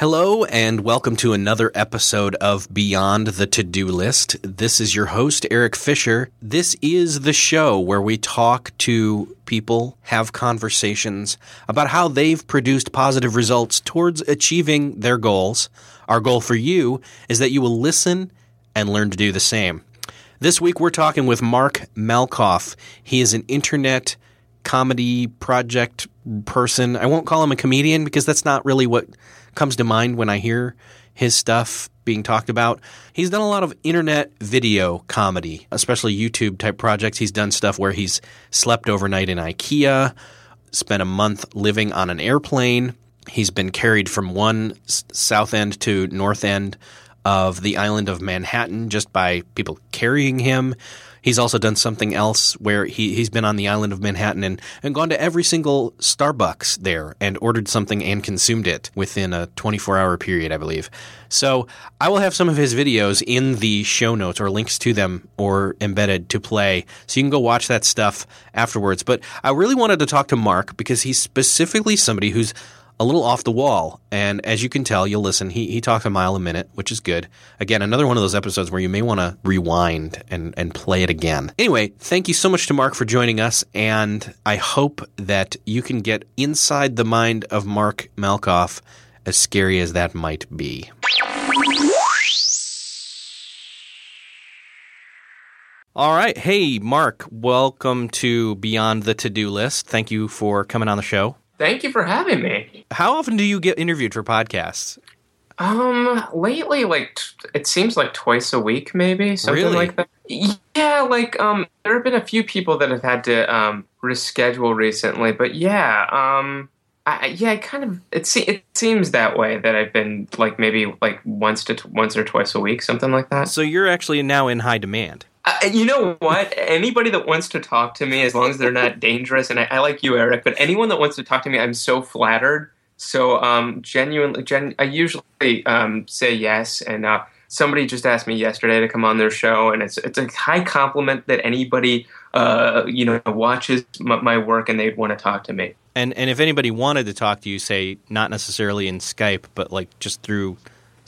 Hello, and welcome to another episode of Beyond the To Do List. This is your host, Eric Fisher. This is the show where we talk to people, have conversations about how they've produced positive results towards achieving their goals. Our goal for you is that you will listen and learn to do the same. This week, we're talking with Mark Malkoff. He is an internet comedy project person. I won't call him a comedian because that's not really what comes to mind when I hear his stuff being talked about. He's done a lot of internet video comedy, especially YouTube type projects. He's done stuff where he's slept overnight in IKEA, spent a month living on an airplane. He's been carried from one south end to north end of the island of Manhattan just by people carrying him. He's also done something else where he, he's been on the island of Manhattan and, and gone to every single Starbucks there and ordered something and consumed it within a 24 hour period, I believe. So I will have some of his videos in the show notes or links to them or embedded to play. So you can go watch that stuff afterwards. But I really wanted to talk to Mark because he's specifically somebody who's a little off the wall. And as you can tell, you'll listen. He, he talks a mile a minute, which is good. Again, another one of those episodes where you may want to rewind and, and play it again. Anyway, thank you so much to Mark for joining us. And I hope that you can get inside the mind of Mark Malkoff, as scary as that might be. All right. Hey, Mark, welcome to Beyond the To Do List. Thank you for coming on the show. Thank you for having me. How often do you get interviewed for podcasts? Um, lately, like it seems like twice a week, maybe something really? like that. Yeah, like um, there have been a few people that have had to um reschedule recently, but yeah, um, I, yeah, I kind of it se- it seems that way that I've been like maybe like once to t- once or twice a week, something like that. So you're actually now in high demand. You know what? Anybody that wants to talk to me, as long as they're not dangerous, and I, I, like you, Eric, but anyone that wants to talk to me, I'm so flattered. So, um, genuinely, gen- I usually um, say yes. And uh, somebody just asked me yesterday to come on their show, and it's it's a high compliment that anybody uh, you know watches my, my work and they want to talk to me. And and if anybody wanted to talk to you, say not necessarily in Skype, but like just through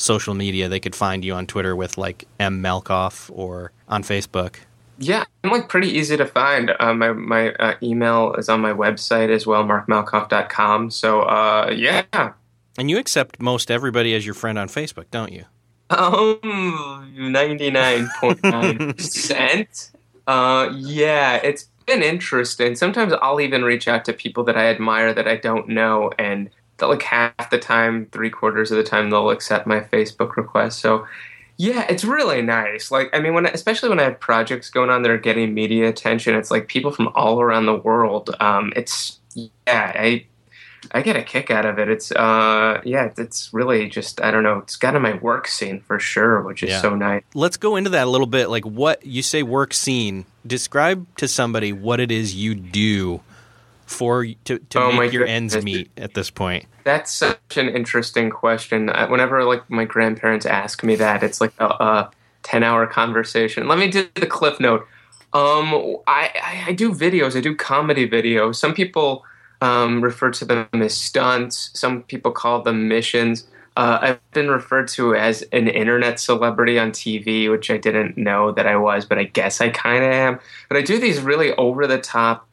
social media, they could find you on Twitter with like M Malkoff or on Facebook. Yeah, I'm like pretty easy to find. Uh, my my uh, email is on my website as well, markmalkoff.com. So uh, yeah. And you accept most everybody as your friend on Facebook, don't you? Um, ninety nine point nine percent. Uh, yeah, it's been interesting. Sometimes I'll even reach out to people that I admire that I don't know, and that like half the time, three quarters of the time, they'll accept my Facebook request. So yeah, it's really nice. Like, I mean, when especially when I have projects going on that are getting media attention, it's like people from all around the world. Um, it's yeah, I I get a kick out of it. It's uh, yeah, it's really just I don't know. It's got in my work scene for sure, which is yeah. so nice. Let's go into that a little bit. Like, what you say, work scene. Describe to somebody what it is you do for to, to oh make your goodness. ends meet at this point? That's such an interesting question. Whenever like my grandparents ask me that, it's like a, a ten hour conversation. Let me do the cliff note. Um, I, I, I do videos. I do comedy videos. Some people um, refer to them as stunts. Some people call them missions. Uh, I've been referred to as an internet celebrity on TV, which I didn't know that I was, but I guess I kind of am. But I do these really over the top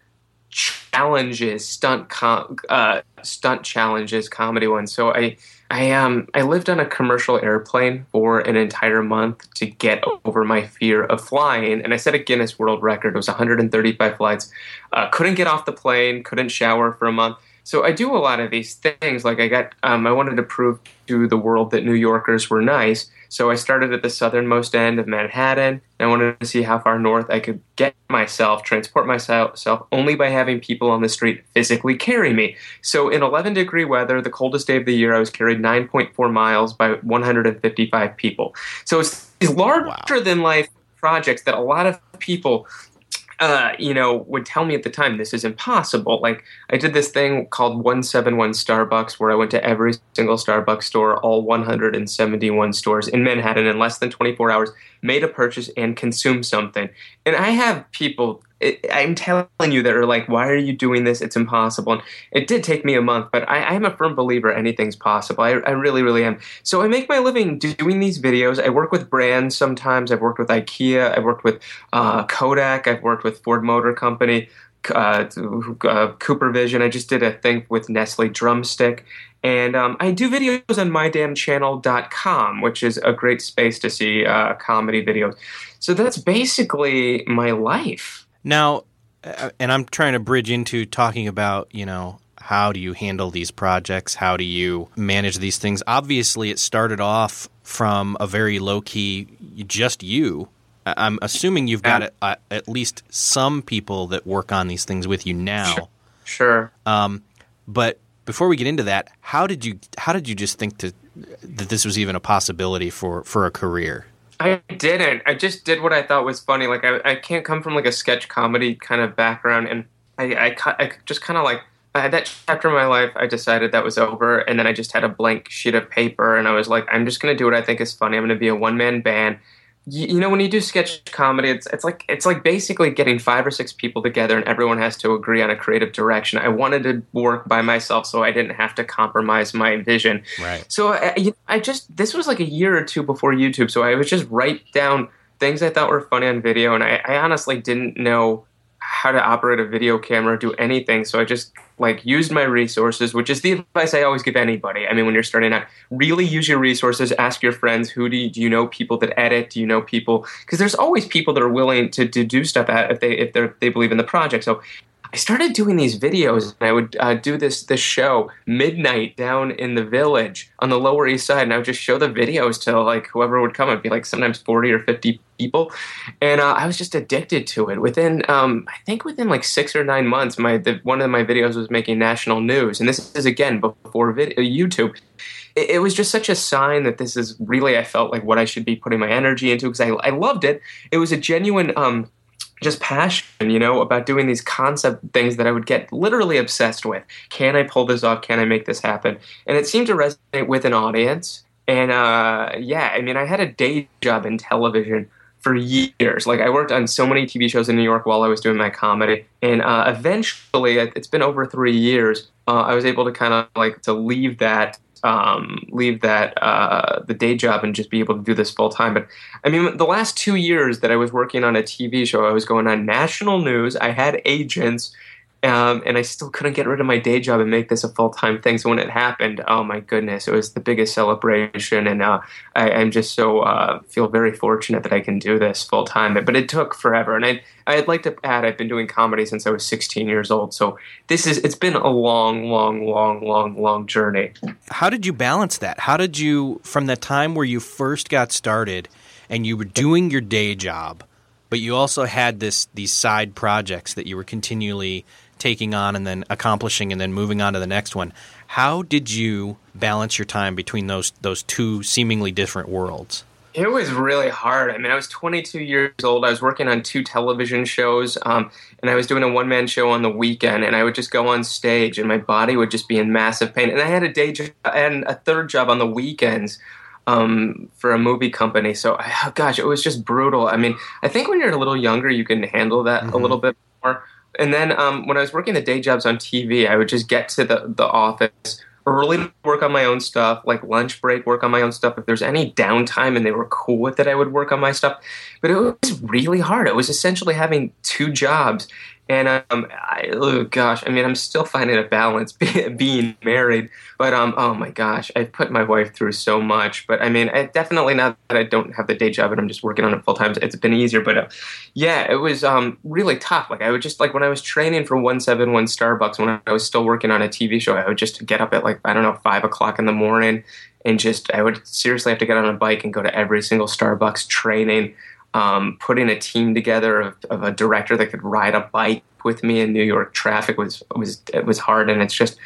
challenges, stunt com- uh, stunt challenges, comedy ones. So I I um I lived on a commercial airplane for an entire month to get over my fear of flying, and I set a Guinness World Record. It was 135 flights. Uh, couldn't get off the plane. Couldn't shower for a month. So I do a lot of these things. Like I got, um, I wanted to prove to the world that New Yorkers were nice. So I started at the southernmost end of Manhattan. I wanted to see how far north I could get myself, transport myself only by having people on the street physically carry me. So in 11 degree weather, the coldest day of the year, I was carried 9.4 miles by 155 people. So it's these larger wow. than life projects that a lot of people uh, you know, would tell me at the time this is impossible. Like I did this thing called 171 Starbucks where I went to every single Starbucks store, all 171 stores in Manhattan in less than 24 hours, made a purchase and consumed something. And I have people it, I'm telling you that are like, why are you doing this? It's impossible. And it did take me a month, but I, am a firm believer anything's possible. I, I, really, really am. So I make my living doing these videos. I work with brands sometimes. I've worked with IKEA. I've worked with uh, Kodak. I've worked with Ford Motor Company, uh, uh, CooperVision. I just did a thing with Nestle Drumstick. And um, I do videos on mydamnchannel.com, which is a great space to see uh, comedy videos. So that's basically my life. Now, uh, and I'm trying to bridge into talking about, you know, how do you handle these projects? How do you manage these things? Obviously, it started off from a very low key, just you. I'm assuming you've got a, a, at least some people that work on these things with you now. Sure. Um, but before we get into that, how did you how did you just think to, that this was even a possibility for for a career? I didn't. I just did what I thought was funny. Like I, I can't come from like a sketch comedy kind of background, and I, I, I just kind of like I had that chapter of my life. I decided that was over, and then I just had a blank sheet of paper, and I was like, I'm just gonna do what I think is funny. I'm gonna be a one man band you, you know when you do sketch comedy it's it's like it's like basically getting five or six people together and everyone has to agree on a creative direction. I wanted to work by myself so i didn't have to compromise my vision. Right. So uh, i, I just this was like a year or two before youtube so i was just write down things i thought were funny on video and i, I honestly didn't know how to operate a video camera, do anything. So I just like used my resources, which is the advice I always give anybody. I mean, when you're starting out, really use your resources. Ask your friends, who do you, do you know people that edit? Do you know people? Because there's always people that are willing to, to do stuff if they if they believe in the project. So I started doing these videos, and I would uh, do this this show midnight down in the village on the Lower East Side, and I would just show the videos to like whoever would come. It'd be like sometimes forty or fifty people, and uh, I was just addicted to it. Within, um, I think, within like six or nine months, my the, one of my videos was making national news, and this is again before video, YouTube. It, it was just such a sign that this is really, I felt like what I should be putting my energy into because I, I loved it. It was a genuine. Um, just passion, you know, about doing these concept things that I would get literally obsessed with. Can I pull this off? Can I make this happen? And it seemed to resonate with an audience. And uh, yeah, I mean, I had a day job in television for years. Like I worked on so many TV shows in New York while I was doing my comedy, and uh, eventually, it's been over three years. Uh, I was able to kind of like to leave that um, leave that uh, the day job and just be able to do this full time. But I mean, the last two years that I was working on a TV show, I was going on national news. I had agents. Um, and I still couldn't get rid of my day job and make this a full time thing. So when it happened, oh my goodness, it was the biggest celebration, and uh, I, am just so uh, feel very fortunate that I can do this full time. But it took forever, and I I'd like to add I've been doing comedy since I was 16 years old. So this is it's been a long, long, long, long, long journey. How did you balance that? How did you from the time where you first got started and you were doing your day job? But you also had this these side projects that you were continually taking on and then accomplishing and then moving on to the next one. How did you balance your time between those those two seemingly different worlds? It was really hard. I mean, I was 22 years old. I was working on two television shows, um, and I was doing a one man show on the weekend. And I would just go on stage, and my body would just be in massive pain. And I had a day job and a third job on the weekends um, for a movie company. So, oh, gosh, it was just brutal. I mean, I think when you're a little younger, you can handle that mm-hmm. a little bit more. And then um, when I was working the day jobs on TV, I would just get to the, the office early work on my own stuff, like lunch break, work on my own stuff. If there's any downtime and they were cool with it, I would work on my stuff. But it was really hard. It was essentially having two jobs. And um, I, oh gosh, I mean, I'm still finding a balance being married, but um, oh my gosh, I've put my wife through so much. But I mean, I definitely now that I don't have the day job and I'm just working on it full time, it's been easier. But uh, yeah, it was um really tough. Like I would just like when I was training for 171 Starbucks when I was still working on a TV show, I would just get up at like I don't know five o'clock in the morning and just I would seriously have to get on a bike and go to every single Starbucks training um, putting a team together of, of, a director that could ride a bike with me in New York traffic was was was hard, and it's just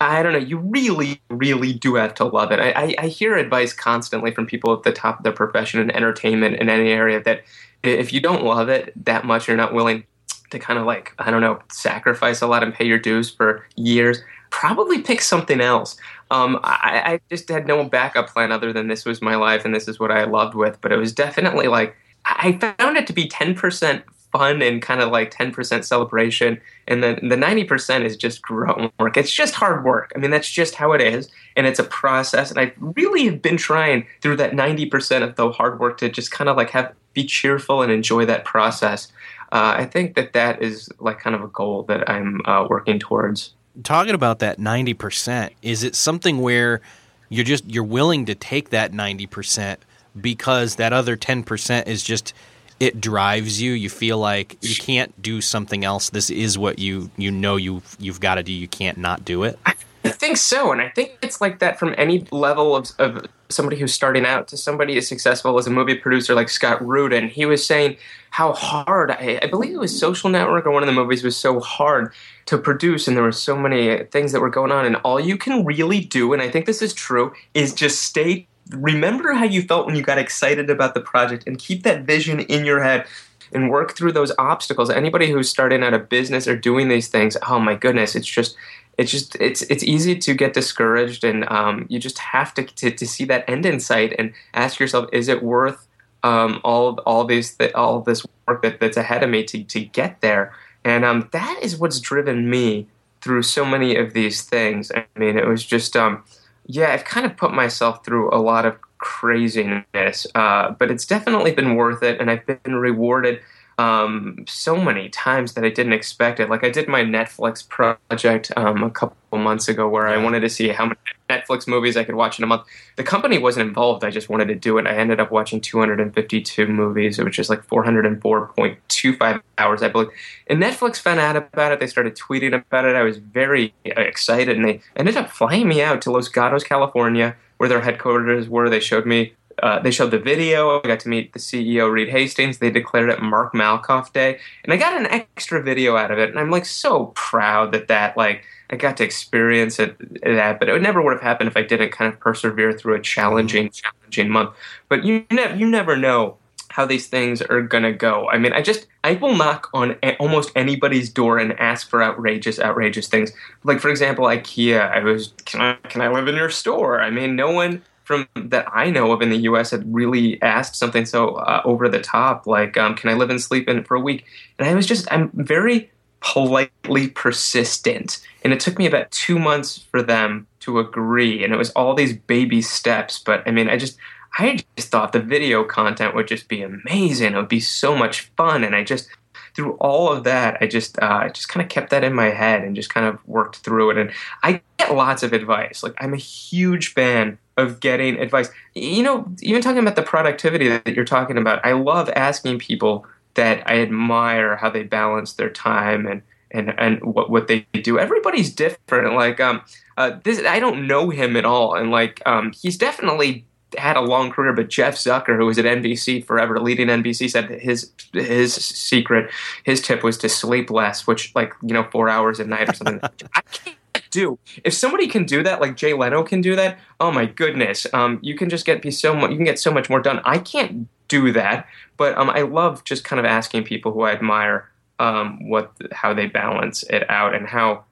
I don't know. You really, really do have to love it. I, I, I hear advice constantly from people at the top of their profession in entertainment in any area that if you don't love it that much, you're not willing to kind of like I don't know sacrifice a lot and pay your dues for years. Probably pick something else. Um, I, I just had no backup plan other than this was my life and this is what I loved with. But it was definitely like I found it to be 10% fun and kind of like 10% celebration. And then the 90% is just grunt work. It's just hard work. I mean, that's just how it is. And it's a process. And I really have been trying through that 90% of the hard work to just kind of like have be cheerful and enjoy that process. Uh, I think that that is like kind of a goal that I'm uh, working towards. Talking about that 90%, is it something where you're just you're willing to take that 90% because that other 10% is just it drives you. You feel like you can't do something else. This is what you you know you you've got to do. You can't not do it. I think so, and I think it's like that from any level of, of somebody who's starting out to somebody as successful as a movie producer like Scott Rudin. He was saying how hard I, I, believe it was Social Network or one of the movies was so hard to produce, and there were so many things that were going on, and all you can really do, and I think this is true, is just stay remember how you felt when you got excited about the project and keep that vision in your head and work through those obstacles. Anybody who's starting out a business or doing these things, oh my goodness, it's just it's just it's it's easy to get discouraged and um, you just have to, to, to see that end in sight and ask yourself, is it worth um, all all these th- all this work that, that's ahead of me to to get there? And um, that is what's driven me through so many of these things. I mean, it was just um, yeah, I've kind of put myself through a lot of craziness, uh, but it's definitely been worth it, and I've been rewarded um, so many times that I didn't expect it. Like I did my Netflix project um, a couple months ago where I wanted to see how many Netflix movies I could watch in a month. The company wasn't involved. I just wanted to do it. I ended up watching 252 movies, which is like 404.25 hours, I believe. And Netflix found out about it. They started tweeting about it. I was very excited, and they ended up flying me out to Los Gatos, California, where their headquarters were. They showed me uh, they showed the video. I got to meet the CEO, Reed Hastings. They declared it Mark Malkoff Day, and I got an extra video out of it. And I'm like so proud that that like I got to experience it that. But it never would have happened if I didn't kind of persevere through a challenging, challenging month. But you never you never know how these things are gonna go. I mean, I just I will knock on a- almost anybody's door and ask for outrageous, outrageous things. Like for example, IKEA. I was can I can I live in your store? I mean, no one from that I know of in the U.S. had really asked something so uh, over the top, like, um, "Can I live and sleep in for a week?" And I was just, I'm very politely persistent, and it took me about two months for them to agree, and it was all these baby steps. But I mean, I just, I just thought the video content would just be amazing. It would be so much fun, and I just through all of that, I just uh, just kind of kept that in my head and just kind of worked through it. And I get lots of advice. Like I'm a huge fan of getting advice. You know, even talking about the productivity that you're talking about, I love asking people that I admire how they balance their time and and and what what they do. Everybody's different. Like um, uh, this I don't know him at all, and like um, he's definitely had a long career, but Jeff Zucker, who was at NBC forever, leading NBC, said that his his secret, his tip was to sleep less, which like you know four hours a night or something. I can't do. If somebody can do that, like Jay Leno can do that, oh my goodness, um, you can just get be so much. You can get so much more done. I can't do that, but um, I love just kind of asking people who I admire um, what how they balance it out and how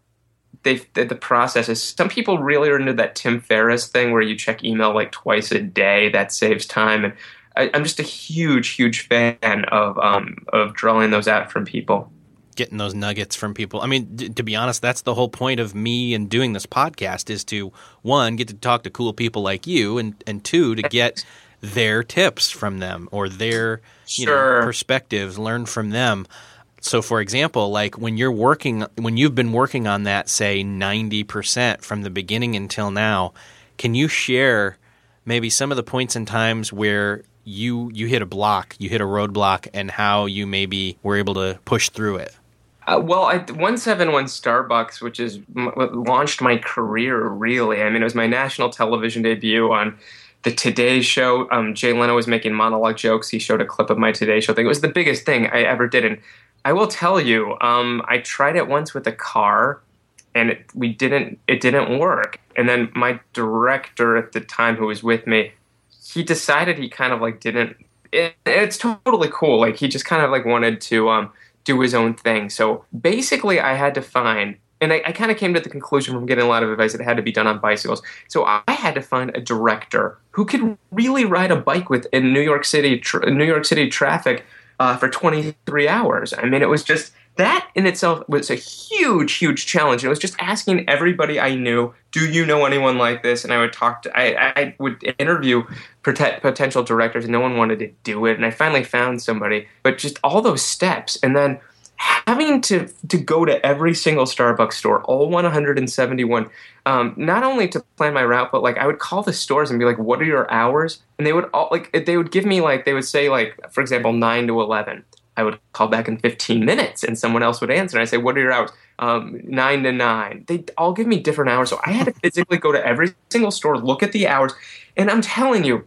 they the process is some people really are into that Tim Ferriss thing where you check email like twice a day. That saves time, and I, am just a huge, huge fan of um, of drawing those out from people. Getting those nuggets from people. I mean, d- to be honest, that's the whole point of me and doing this podcast is to one get to talk to cool people like you, and and two to get their tips from them or their you know perspectives, learn from them So, for example, like when you're working, when you've been working on that, say 90% from the beginning until now, can you share maybe some of the points and times where you you hit a block, you hit a roadblock, and how you maybe were able to push through it? Uh, well, I, 171 Starbucks, which is m- launched my career, really. I mean, it was my national television debut on the Today Show. Um, Jay Leno was making monologue jokes. He showed a clip of my Today Show thing. It was the biggest thing I ever did. And I will tell you, um, I tried it once with a car, and it, we didn't. It didn't work. And then my director at the time, who was with me, he decided he kind of like didn't. It, it's totally cool. Like he just kind of like wanted to um, do his own thing. So basically, I had to find and I, I kind of came to the conclusion from getting a lot of advice that it had to be done on bicycles. So I had to find a director who could really ride a bike with in New York City, tra- New York City traffic uh, for 23 hours. I mean, it was just that in itself was a huge, huge challenge. It was just asking everybody I knew, "Do you know anyone like this?" And I would talk to, I, I would interview potential directors. And no one wanted to do it, and I finally found somebody. But just all those steps, and then having to to go to every single Starbucks store, all 171, um, not only to plan my route, but like I would call the stores and be like, "What are your hours?" And they would all like they would give me like they would say like for example nine to 11. I would call back in 15 minutes, and someone else would answer. And I say, "What are your hours?" Um, nine to nine. They all give me different hours, so I had to physically go to every single store, look at the hours, and I'm telling you,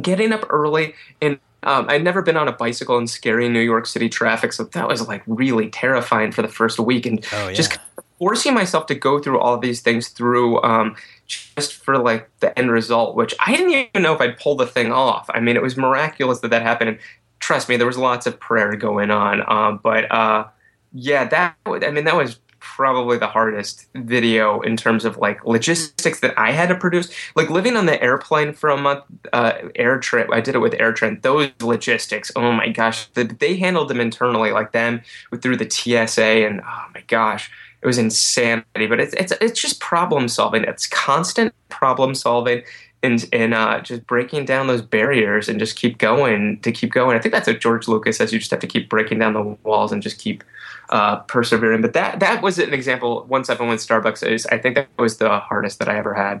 getting up early and um, I'd never been on a bicycle in scary New York City traffic, so that was like really terrifying for the first week, and oh, yeah. just forcing myself to go through all these things through um, just for like the end result, which I didn't even know if I'd pull the thing off. I mean, it was miraculous that that happened, and trust me, there was lots of prayer going on. Um, but uh, yeah, that I mean, that was probably the hardest video in terms of like logistics that I had to produce. Like living on the airplane for a month, uh, air trip. I did it with AirTran. Those logistics, oh my gosh, the, they handled them internally, like them through the TSA, and oh my gosh, it was insanity. But it's it's it's just problem solving. It's constant problem solving. And, and uh, just breaking down those barriers and just keep going to keep going. I think that's what George Lucas says. You just have to keep breaking down the walls and just keep uh, persevering. But that that was an example. One seven one Starbucks is. I think that was the hardest that I ever had.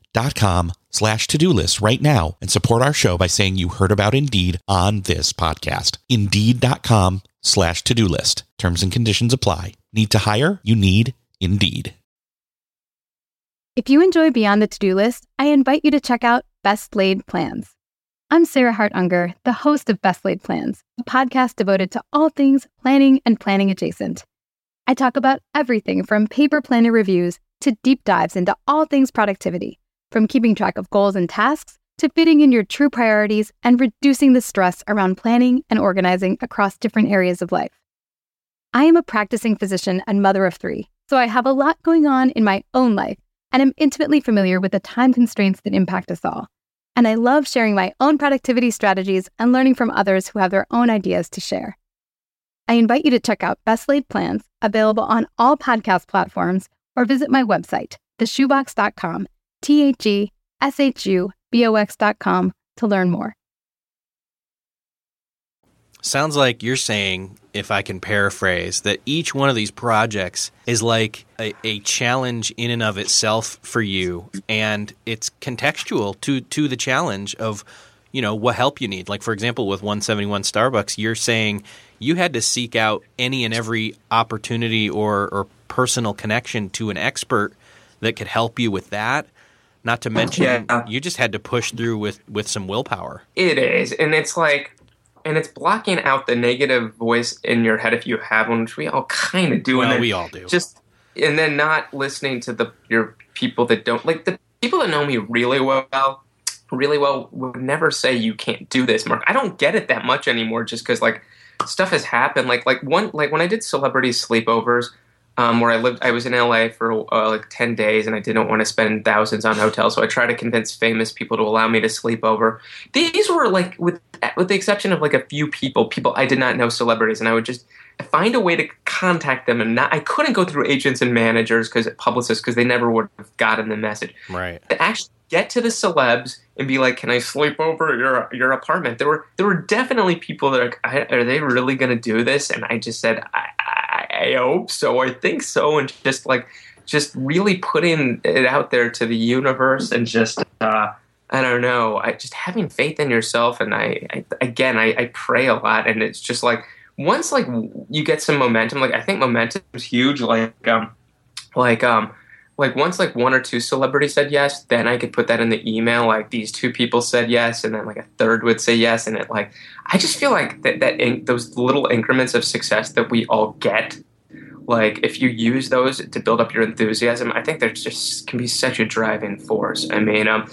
Indeed.com slash to-do list right now and support our show by saying you heard about Indeed on this podcast. Indeed.com slash to-do list. Terms and conditions apply. Need to hire? You need Indeed. If you enjoy Beyond the To-Do List, I invite you to check out Best Laid Plans. I'm Sarah Hart Unger, the host of Best Laid Plans, a podcast devoted to all things planning and planning adjacent. I talk about everything from paper planner reviews to deep dives into all things productivity from keeping track of goals and tasks to fitting in your true priorities and reducing the stress around planning and organizing across different areas of life. I am a practicing physician and mother of three, so I have a lot going on in my own life and am intimately familiar with the time constraints that impact us all. And I love sharing my own productivity strategies and learning from others who have their own ideas to share. I invite you to check out Best Laid Plans, available on all podcast platforms, or visit my website, T H E S H U B O X dot com to learn more. Sounds like you're saying, if I can paraphrase, that each one of these projects is like a, a, challenge in and of itself for you, and it's contextual to to the challenge of, you know, what help you need. Like for example, with 171 Starbucks, you're saying you had to seek out any and every opportunity or, or personal connection to an expert that could help you with that Not to mention, Yeah. you just had to push through with with some willpower. It is, and it's like, and it's blocking out the negative voice in your head if you have one, which we all kind of do. Well, and we all do. Just and then not listening to the your people that don't like the people that know me really well, really well would never say you can't do this, Mark. I don't get it that much anymore, just because like stuff has happened. Like like one like when I did celebrity sleepovers. Um, where I lived, I was in LA for uh, like ten days, and I didn't want to spend thousands on hotels. So I tried to convince famous people to allow me to sleep over. These were like, with with the exception of like a few people, people I did not know celebrities, and I would just find a way to contact them, and not, I couldn't go through agents and managers because publicists because they never would have gotten the message right. to actually get to the celebs and be like, "Can I sleep over your your apartment?" There were there were definitely people that are "Are they really going to do this?" And I just said, I, I, "I hope so. I think so." And just like just really putting it out there to the universe and just. uh I don't know. I just having faith in yourself, and I, I again, I, I pray a lot, and it's just like once like you get some momentum. Like I think momentum is huge. Like um, like um, like once like one or two celebrities said yes, then I could put that in the email. Like these two people said yes, and then like a third would say yes, and it like I just feel like that that in, those little increments of success that we all get. Like if you use those to build up your enthusiasm, I think there just can be such a driving force. I mean, um,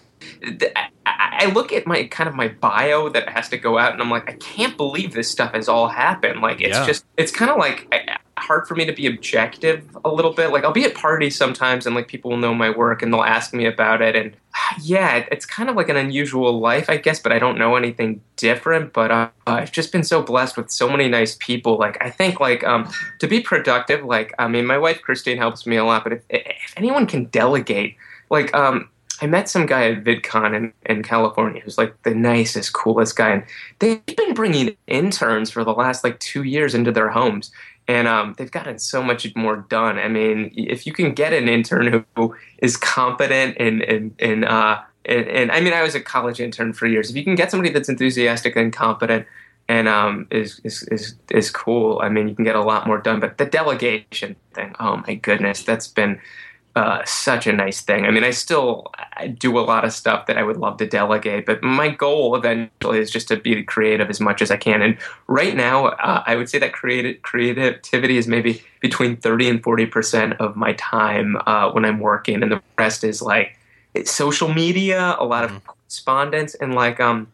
I, I look at my kind of my bio that has to go out, and I'm like, I can't believe this stuff has all happened. Like it's Yeah. just, it's kind of like I- hard for me to be objective a little bit. Like I'll be at parties sometimes, and like people will know my work, and they'll ask me about it, and yeah, it's kind of like an unusual life, I guess. But I don't know anything different. But uh, I've just been so blessed with so many nice people. Like I think, like um, to be productive. Like I mean, my wife Christine helps me a lot, but if, if anyone can delegate, like um. I met some guy at VidCon in, in California who's like the nicest, coolest guy. And they've been bringing interns for the last like two years into their homes. And um, they've gotten so much more done. I mean, if you can get an intern who is competent and, and, and, uh, and, and I mean, I was a college intern for years. If you can get somebody that's enthusiastic and competent and um, is, is, is, is cool, I mean, you can get a lot more done. But the delegation thing, oh my goodness, that's been uh, such a nice thing. I mean, I still I do a lot of stuff that I would love to delegate, but my goal eventually is just to be creative as much as I can. And right now, uh, I would say that creative creativity is maybe between thirty and forty percent of my time uh, when I'm working, and the rest is like it's social media, a lot of correspondence, and like um,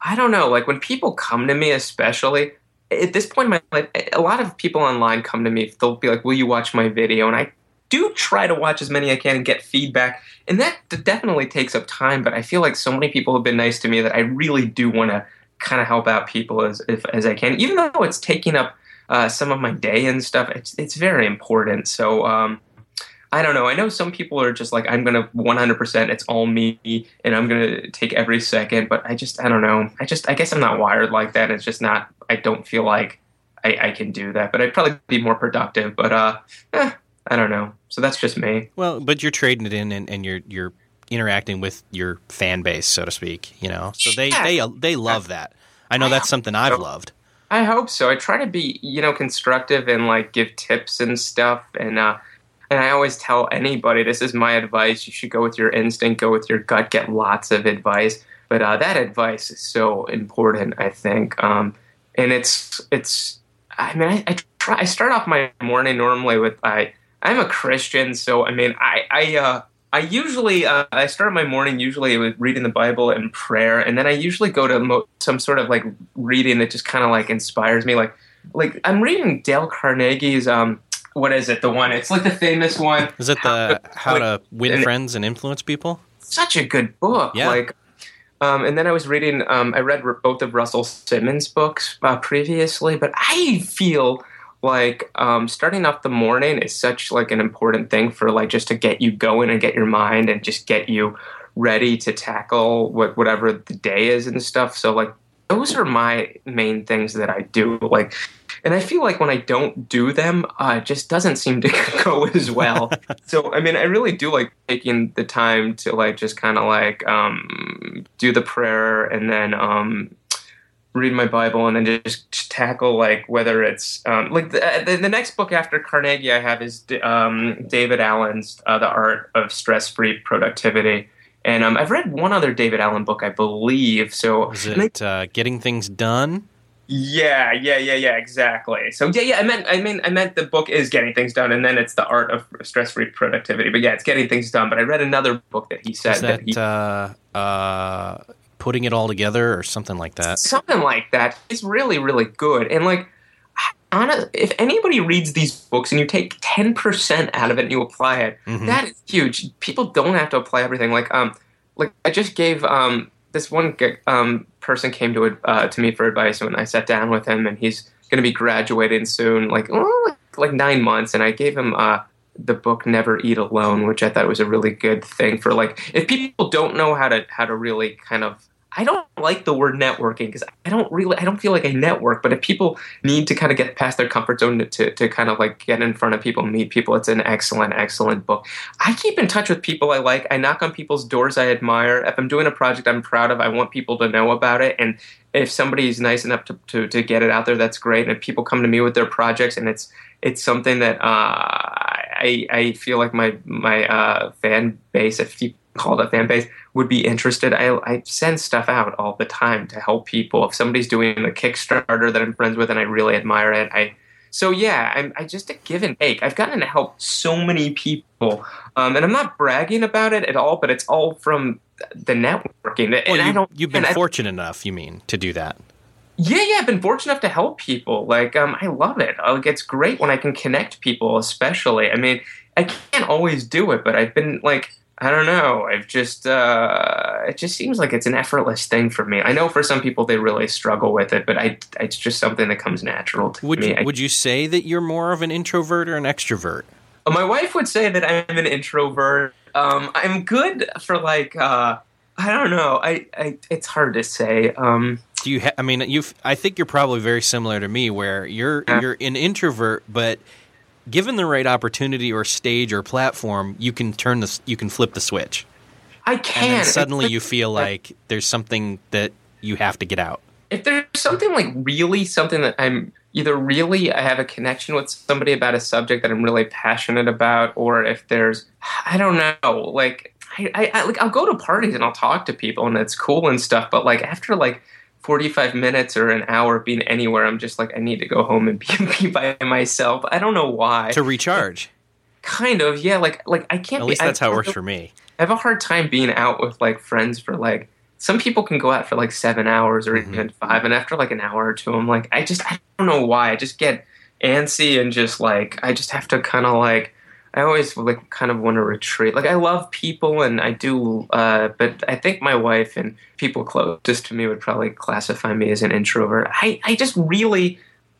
I don't know, like when people come to me, especially at this point in my life, a lot of people online come to me. They'll be like, "Will you watch my video?" And I do try to watch as many I can and get feedback, and that definitely takes up time. But I feel like so many people have been nice to me that I really do want to kind of help out people as if, as I can, even though it's taking up uh, some of my day and stuff. It's it's very important. So. Um, I don't know. I know some people are just like, I'm going to 100%, it's all me, and I'm going to take every second. But I just, I don't know. I just, I guess I'm not wired like that. It's just not, I don't feel like I, I can do that. But I'd probably be more productive. But, uh, eh, I don't know. So that's just me. Well, but you're trading it in, and, and you're you're interacting with your fan base, so to speak. You know, so they Yeah. they they love that. I know that's something I've loved. I hope so. I try to be, you know, constructive and like give tips and stuff. And uh, and I always tell anybody, this is my advice. You should go with your instinct, go with your gut, get lots of advice. But uh, that advice is so important, I think. Um, and it's it's. I mean, I, I try. I start off my morning normally with I. I'm a Christian, so I mean, I I uh, I usually uh, I start my morning usually with reading the Bible and prayer, and then I usually go to mo- some sort of like reading that just kind of like inspires me. Like like I'm reading Dale Carnegie's um what is it the one? It's like the famous one. Is it the how to win and- friends and influence people? Such a good book. Yeah. Like. Um, and then I was reading. Um, I read both of Russell Simmons' books uh, previously, but I feel like um, starting off the morning is such like an important thing for like just to get you going and get your mind and just get you ready to tackle what whatever the day is and stuff. So like those are my main things that I do. Like, and I feel like when I don't do them, uh, it just doesn't seem to go as well. so I mean, I really do like taking the time to like just kind of like um, do the prayer and then um, read my Bible and then just tackle like whether it's um, like the, the, the next book after Carnegie I have is um, David Allen's uh, The Art of Stress Free Productivity. And um, I've read one other David Allen book, I believe. So is it uh, Getting Things Done? Yeah, yeah, yeah, yeah, exactly. So yeah, yeah, I meant, I mean, I meant the book is getting things done, and then it's the art of stress-free productivity. But yeah, it's getting things done. But I read another book that he said is that, that he, uh, uh, putting it all together or something like that. Something like that. It's really, really good. And like, honest, if anybody reads these books and you take ten percent out of it and you apply it, mm-hmm. that is huge. People don't have to apply everything. Like, um, like I just gave um this one um person came to uh, to me for advice when I sat down with him, and he's going to be graduating soon, like oh, like nine months, and I gave him uh the book Never Eat Alone, which I thought was a really good thing for like if people don't know how to how to really kind of I don't like the word networking because I don't really I don't feel like I network. But if people need to kind of get past their comfort zone to, to, kind of like get in front of people, meet people, it's an excellent, excellent book. I keep in touch with people I like. I knock on people's doors I admire. If I'm doing a project I'm proud of, I want people to know about it. And if somebody's nice enough to, to, to get it out there, that's great. And if people come to me with their projects and it's it's something that uh, I I feel like my my uh, fan base, if you call it a fan base, would be interested. I, I send stuff out all the time to help people. If somebody's doing a Kickstarter that I'm friends with and I really admire it, I so yeah, I'm I just a give and take. I've gotten to help so many people, um, and I'm not bragging about it at all, but it's all from the networking. And well, you, I don't. You've been fortunate I, enough, you mean, to do that? Yeah, yeah, I've been fortunate enough to help people. Like, um, I love it. Like, it's great when I can connect people, especially. I mean, I can't always do it, but I've been like I don't know. I've just uh, it just seems like it's an effortless thing for me. I know for some people they really struggle with it, but I it's just something that comes natural to would me. You, would you say that you're more of an introvert or an extrovert? My wife would say that I'm an introvert. Um, I'm good for like uh, I don't know. I, I it's hard to say. Um, Do you? Ha- I mean, you. I think you're probably very similar to me, where you're you're an introvert, but given the right opportunity or stage or platform, you can turn this, you can flip the switch. I can. And suddenly you feel like there's something that you have to get out. If there's something like really something that I'm either really I have a connection with somebody about a subject that I'm really passionate about, or if there's I don't know, like I, I, I like I'll go to parties and I'll talk to people and it's cool and stuff, but like after like 45 minutes or an hour being anywhere, I'm just like, I need to go home and be, be by myself. I don't know why. To recharge. Kind of, yeah. Like, like I can't. At least be, that's I, how it works for me. I have a hard time being out with like friends for like. Some people can go out for like seven hours or mm-hmm. even five, and after like an hour or two, I'm like, I just, I don't know why. I just get antsy and just like, I just have to kind of like I always like kind of want to retreat. Like I love people and I do, uh, but I think my wife and people closest to me would probably classify me as an introvert. I, I just really,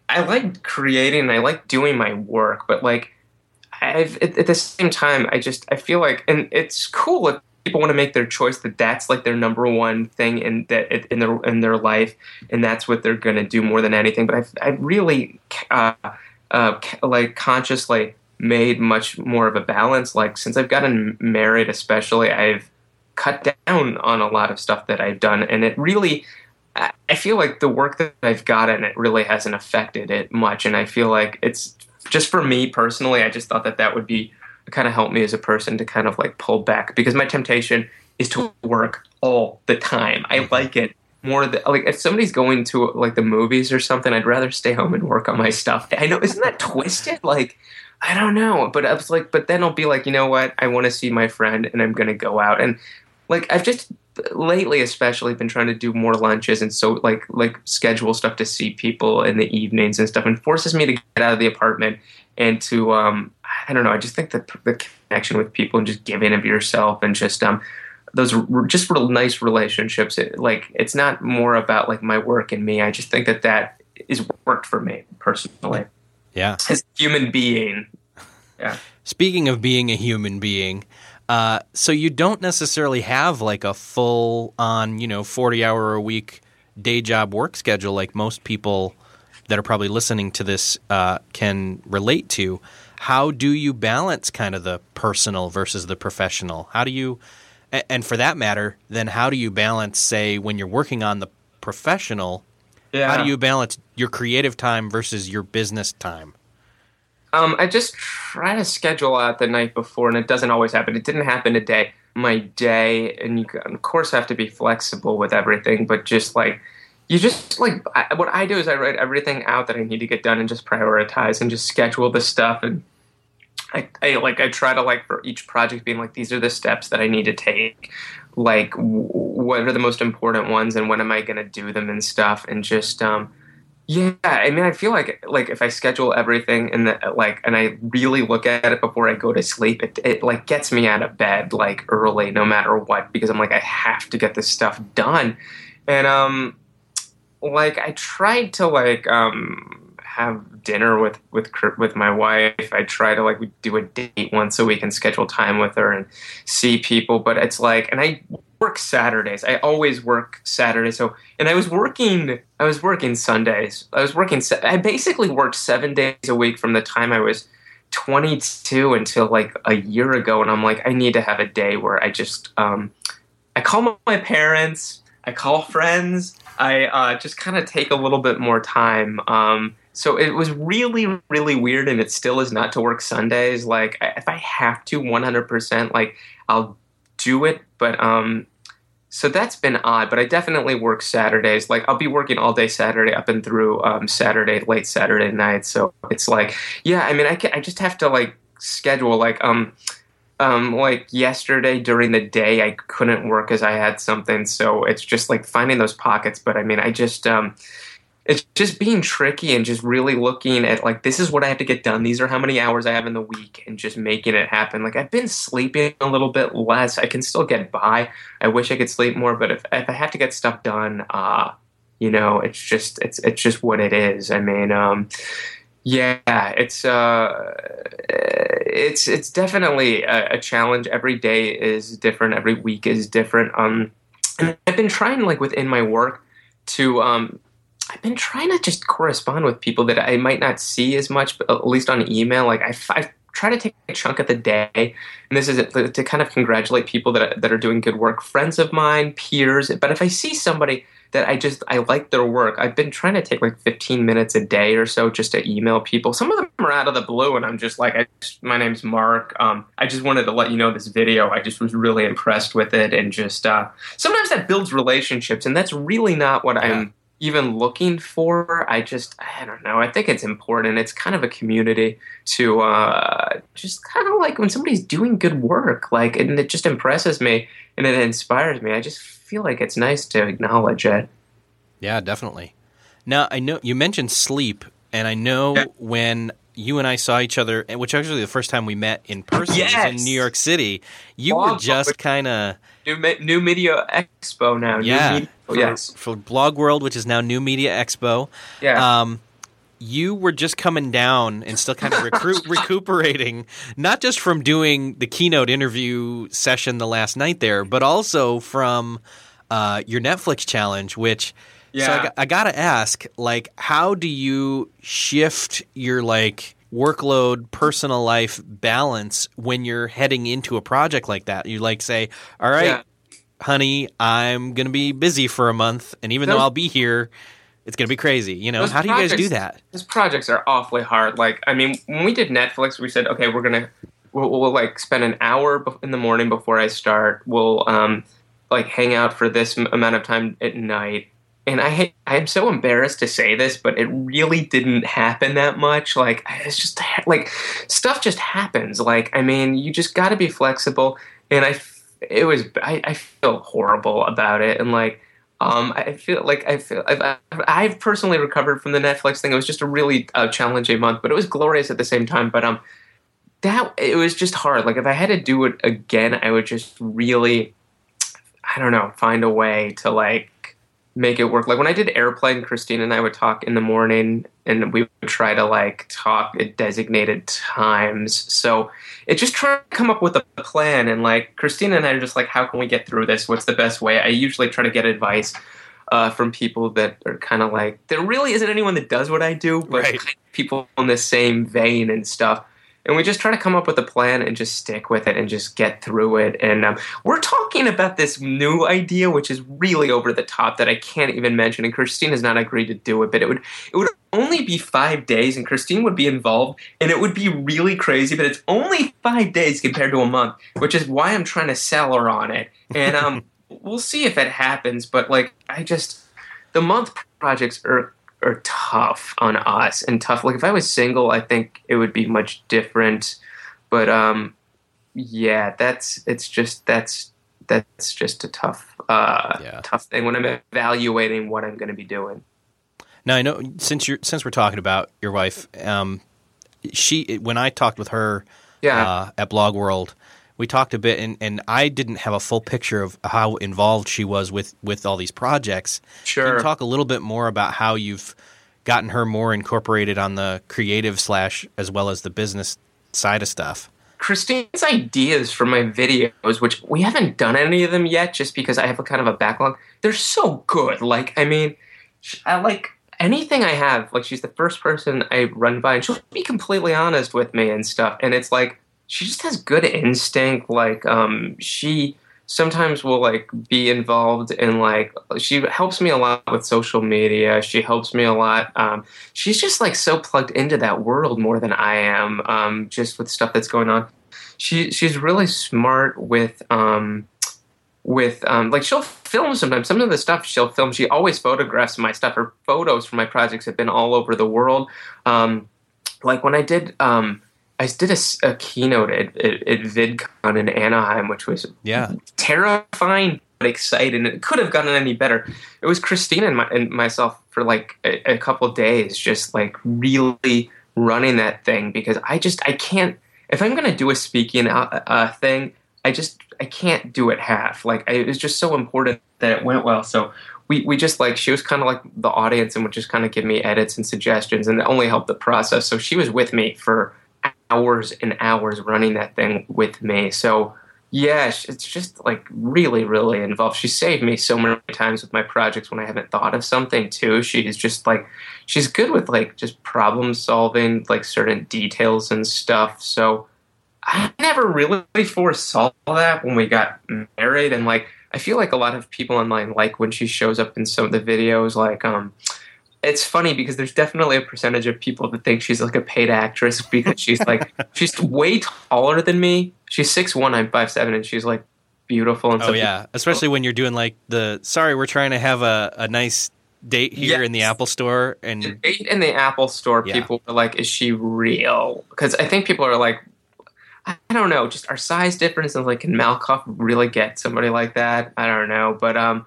I like creating. And I like doing my work, but like, I've at, at the same time, I just I feel like, and it's cool if people want to make their choice that that's like their number one thing in that in their in their life, and that's what they're going to do more than anything. But I I really uh, uh, like consciously made much more of a balance. Like since I've gotten married, especially, I've cut down on a lot of stuff that I've done, and it really. I feel like the work that I've gotten it really hasn't affected it much, and I feel like it's just for me personally. I just thought that that would be kind of help me as a person to kind of like pull back because my temptation is to work all the time. I like it more than like if somebody's going to like the movies or something, I'd rather stay home and work on my stuff. I know isn't that twisted? Like I don't know, but I was like, but then I'll be like, you know what? I want to see my friend, and I'm gonna go out. And like, I've just lately, especially, been trying to do more lunches, and so like like schedule stuff to see people in the evenings and stuff, and forces me to get out of the apartment and to um, I don't know. I just think that the connection with people and just giving of yourself and just um those just real nice relationships. It, like it's not more about like my work and me. I just think that that is worked for me personally. Yeah. As a human being. Yeah. Speaking of being a human being, uh, so you don't necessarily have like a full on, you know, 40 hour a week day job work schedule like most people that are probably listening to this uh, can relate to. How do you balance kind of the personal versus the professional? How do you, and for that matter, then how do you balance, say, when you're working on the professional, Yeah. How do you balance your creative time versus your business time? Um, I just try to schedule out the night before, and it doesn't always happen. It didn't happen today. My day, and you can, of course have to be flexible with everything, but just like you just like I, what I do is I write everything out that I need to get done and just prioritize and just schedule the stuff and I, I like I try to like for each project being like these are the steps that I need to take like w- what are the most important ones and when am I going to do them and stuff and just um yeah I mean I feel like like if I schedule everything and like and I really look at it before I go to sleep it it like gets me out of bed like early no matter what because I'm like I have to get this stuff done. And um like I tried to like um have dinner with with with my wife. I try to like do a date once a week and schedule time with her and see people. But it's like, and I work Saturdays. I always work Saturdays. So, and I was working. I was working Sundays. I was working. I basically worked seven days a week from the time I was 22 until like a year ago. And I'm like, I need to have a day where I just um, I call my parents. I call friends. I uh, just kind of take a little bit more time. Um, so it was really, really weird, and it still is not to work Sundays. Like if I have to, one hundred percent, like I'll do it. But um, so that's been odd. But I definitely work Saturdays. Like I'll be working all day Saturday up and through um, Saturday, late Saturday night. So it's like, yeah, I mean, I can, I just have to like schedule like um. Um, like yesterday during the day, I couldn't work because I had something. So it's just like finding those pockets. But I mean, I just um, it's just being tricky and just really looking at like this is what I have to get done. These are how many hours I have in the week and just making it happen. Like I've been sleeping a little bit less. I can still get by. I wish I could sleep more, but if if I have to get stuff done, uh, you know, it's just it's it's just what it is. I mean, um yeah, it's uh it's it's definitely a, a challenge. Every day is different, every week is different. Um and I've been trying like within my work to um I've been trying to just correspond with people that I might not see as much, but at least on email. Like I, I try to take a chunk of the day, and this is to kind of congratulate people that that are doing good work, friends of mine, peers. But if I see somebody that I just I like their work, I've been trying to take like 15 minutes a day or so just to email people. Some of them are out of the blue, and I'm just like, I just, my name's Mark. Um, I just wanted to let you know this video. I just was really impressed with it, and just uh, sometimes that builds relationships, and that's really not what yeah. I'm even looking for. I just, I don't know. I think it's important. It's kind of a community to uh, just kind of like when somebody's doing good work, like, and it just impresses me and it inspires me. I just feel like it's nice to acknowledge it. Yeah, definitely. Now, I know you mentioned sleep, and I know yeah. when you and I saw each other, which actually the first time we met in person yes. was in New York City. You were just kind of new new media expo now. Yeah, media, for, yes, for Blog World, which is now New Media Expo. Yeah. Um, you were just coming down and still kind of recruit, recuperating, not just from doing the keynote interview session the last night there, but also from uh, your Netflix challenge, which yeah. So I, I got to ask, like, how do you shift your like workload, personal life balance when you're heading into a project like that? You like say, all right, yeah. honey, I'm going to be busy for a month, and even those, though I'll be here, it's going to be crazy. You know, how do you guys do that? Those projects are awfully hard. Like, I mean, when we did Netflix, we said, okay, we're going to we'll, we'll, like spend an hour in the morning before I start. We'll um, like hang out for this amount of time at night and I I'm so embarrassed to say this, but it really didn't happen that much. Like it's just like stuff just happens. Like I mean, you just got to be flexible. And I it was I, I feel horrible about it, and like um, I feel like I feel I've, I've personally recovered from the Netflix thing. It was just a really uh, challenging month, but it was glorious at the same time. But um, that it was just hard. Like if I had to do it again, I would just really I don't know find a way to like make it work. Like when I did airplane, Christine and I would talk in the morning and we would try to like talk at designated times. So it just try to come up with a plan and like Christine and I are just like, how can we get through this? What's the best way? I usually try to get advice uh, from people that are kind of like there really isn't anyone that does what I do, but right. people in the same vein and stuff. And we just try to come up with a plan and just stick with it and just get through it. And um, we're talking about this new idea, which is really over the top that I can't even mention. And Christine has not agreed to do it, but it would it would only be five days, and Christine would be involved, and it would be really crazy. But it's only five days compared to a month, which is why I'm trying to sell her on it. And um, we'll see if it happens. But like, I just the month projects are are tough on us and tough. Like if I was single, I think it would be much different. But um, yeah, that's it's just that's that's just a tough uh, yeah. tough thing when I'm evaluating what I'm going to be doing. Now I know since you're since we're talking about your wife, um, she when I talked with her, yeah. Uh, at Blog World, we talked a bit, and, and I didn't have a full picture of how involved she was with, with all these projects. Sure. Can you talk a little bit more about how you've gotten her more incorporated on the creative slash as well as the business side of stuff? Christine's ideas for my videos, which we haven't done any of them yet, just because I have a kind of a backlog. They're so good. Like, I mean, I like anything I have. Like, she's the first person I run by, and she'll be completely honest with me and stuff. And it's like she just has good instinct. Like um, she sometimes will like be involved in like she helps me a lot with social media. She helps me a lot. Um, she's just like so plugged into that world more than I am. Um, just with stuff that's going on. She she's really smart with. Um, with um, like she'll film sometimes some of the stuff she'll film she always photographs my stuff her photos from my projects have been all over the world um, like when i did um, I did a, a keynote at, at, at, VidCon in Anaheim, which was yeah terrifying but exciting. It could have gotten any better. It was Christina and, my, and myself for like a, a couple days, just like really running that thing because I just I can't. If I'm going to do a speaking uh, uh, thing, I just I can't do it half. Like I, it was just so important that it went well. So we, we just like she was kind of like the audience and would just kind of give me edits and suggestions and it only helped the process. So she was with me for hours and hours running that thing with me. So yeah, it's just like really, really involved. She saved me so many times with my projects when I haven't thought of something too. She's just like she's good with like just problem solving, like certain details and stuff. So I never really foresaw that when we got married and like I feel like a lot of people online like when she shows up in some of the videos like um it's funny because there's definitely a percentage of people that think she's like a paid actress because she's like she's way taller than me. She's six one, I'm five seven, and she's like beautiful and oh yeah, especially when you're doing like the sorry, we're trying to have a, a nice date here yes. in the Apple Store and the date in the Apple Store. Yeah. People are like, is she real? Because I think people are like. I don't know, just our size difference and like can Malkoff really get somebody like that? I don't know. But um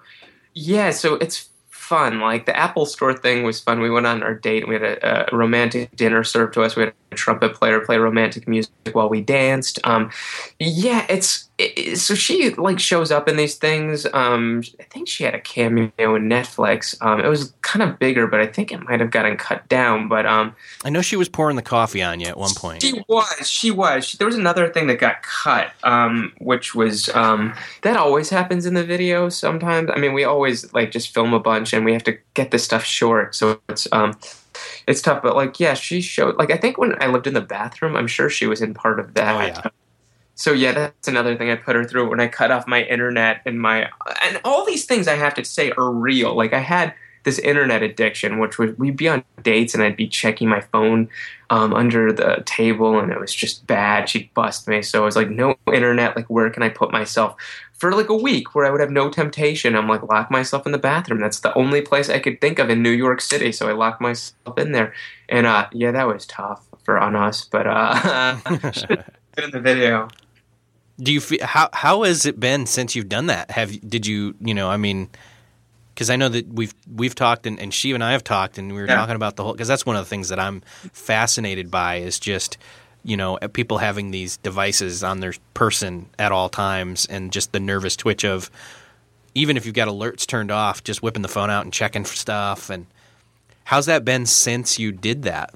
yeah, so it's fun. Like the Apple Store thing was fun. We went on our date. We had a, a romantic dinner served to us. We had a trumpet player play romantic music while we danced. Um, yeah, it's it, so she like shows up in these things. Um, I think she had a cameo in Netflix. Um, it was kind of bigger, but I think it might have gotten cut down. But um, I know she was pouring the coffee on you at one point. She was. She was. She, there was another thing that got cut, um, which was um, that always happens in the video. Sometimes, I mean, we always like just film a bunch, and we have to get this stuff short. So it's um, it's tough. But like, yeah, she showed. Like, I think when I lived in the bathroom, I'm sure she was in part of that. Oh, yeah so yeah, that's another thing I put her through when I cut off my internet and my and all these things I have to say are real. Like I had this internet addiction, which was we'd be on dates and I'd be checking my phone um, under the table and it was just bad. She'd bust me. So I was like, no internet. Like where can I put myself for like a week where I would have no temptation? I'm like lock myself in the bathroom. That's the only place I could think of in New York City. So I locked myself in there, and uh, yeah, that was tough for on us. But uh, in the video do you feel how how has it been since you've done that? Have did you you know I mean because I know that we've we've talked and, and she and I have talked and we were yeah. talking about the whole because that's one of the things that I'm fascinated by is just you know people having these devices on their person at all times and just the nervous twitch of even if you've got alerts turned off just whipping the phone out and checking for stuff and how's that been since you did that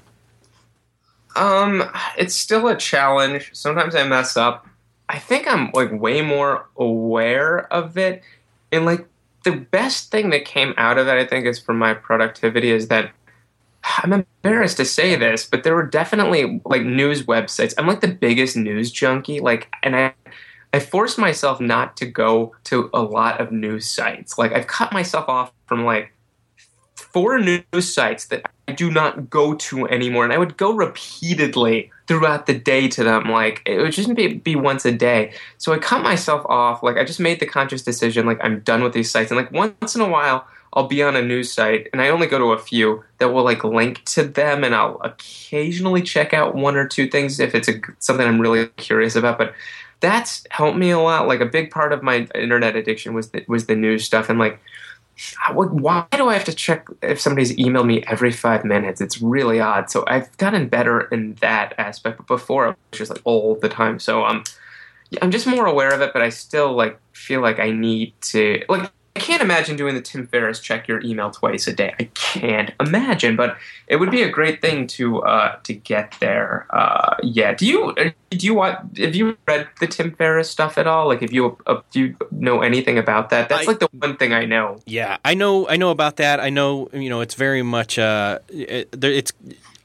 um it's still a challenge sometimes i mess up I think I'm like way more aware of it. And like the best thing that came out of it, I think, is for my productivity is that I'm embarrassed to say this, but there were definitely like news websites. I'm like the biggest news junkie, like, and I, I forced myself not to go to a lot of news sites. Like, I've cut myself off from like four news sites that I do not go to anymore, and I would go repeatedly throughout the day to them. Like, it would just be, be once a day. So I cut myself off. Like, I just made the conscious decision. Like, I'm done with these sites, and like once in a while. I'll be on a news site, and I only go to a few that will like link to them, and I'll occasionally check out one or two things if it's a, something I'm really curious about. But that's helped me a lot. Like a big part of my internet addiction was the, was the news stuff, and like why do I have to check if somebody's emailed me every five minutes? It's really odd. So I've gotten better in that aspect. But before, I was just like all the time. So um, I'm just more aware of it. But I still like feel like I need to like I can't imagine doing the Tim Ferriss check your email twice a day. I can't imagine, but it would be a great thing to uh, to get there. Uh, yeah. Do you uh, do you want? Have you read the Tim Ferriss stuff at all? Like, if you uh, do you know anything about that? That's I, like the one thing I know. Yeah, I know. I know about that. I know. You know, it's very much. Uh, it, it's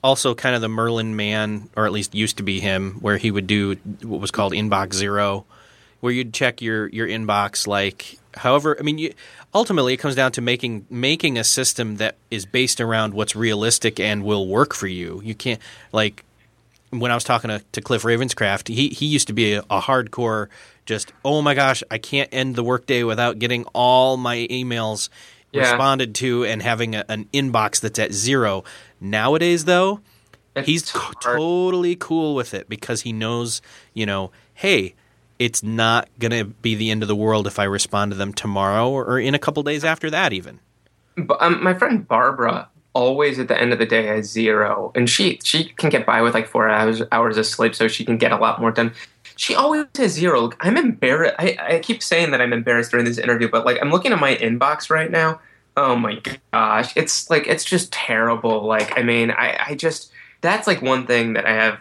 also kind of the Merlin Mann, or at least used to be him, where he would do what was called Inbox Zero, where you'd check your your inbox like however, I mean, you, ultimately it comes down to making making a system that is based around what's realistic and will work for you. You can't like when I was talking to, to Cliff Ravenscraft, he he used to be a, a, hardcore just oh my gosh, I can't end the workday without getting all my emails yeah. responded to and having a, an inbox that's at zero. Nowadays, though, it's he's totally cool with it because he knows, you know, hey, it's not going to be the end of the world if I respond to them tomorrow or in a couple days after that, even. But, um, my friend Barbara always at the end of the day has zero, and she she can get by with like four hours hours of sleep, so she can get a lot more done. She always has zero. I'm embarrassed. I, I keep saying that I'm embarrassed during this interview, but like I'm looking at my inbox right now. Oh my gosh, it's like it's just terrible. Like I mean, I I just that's like one thing that I have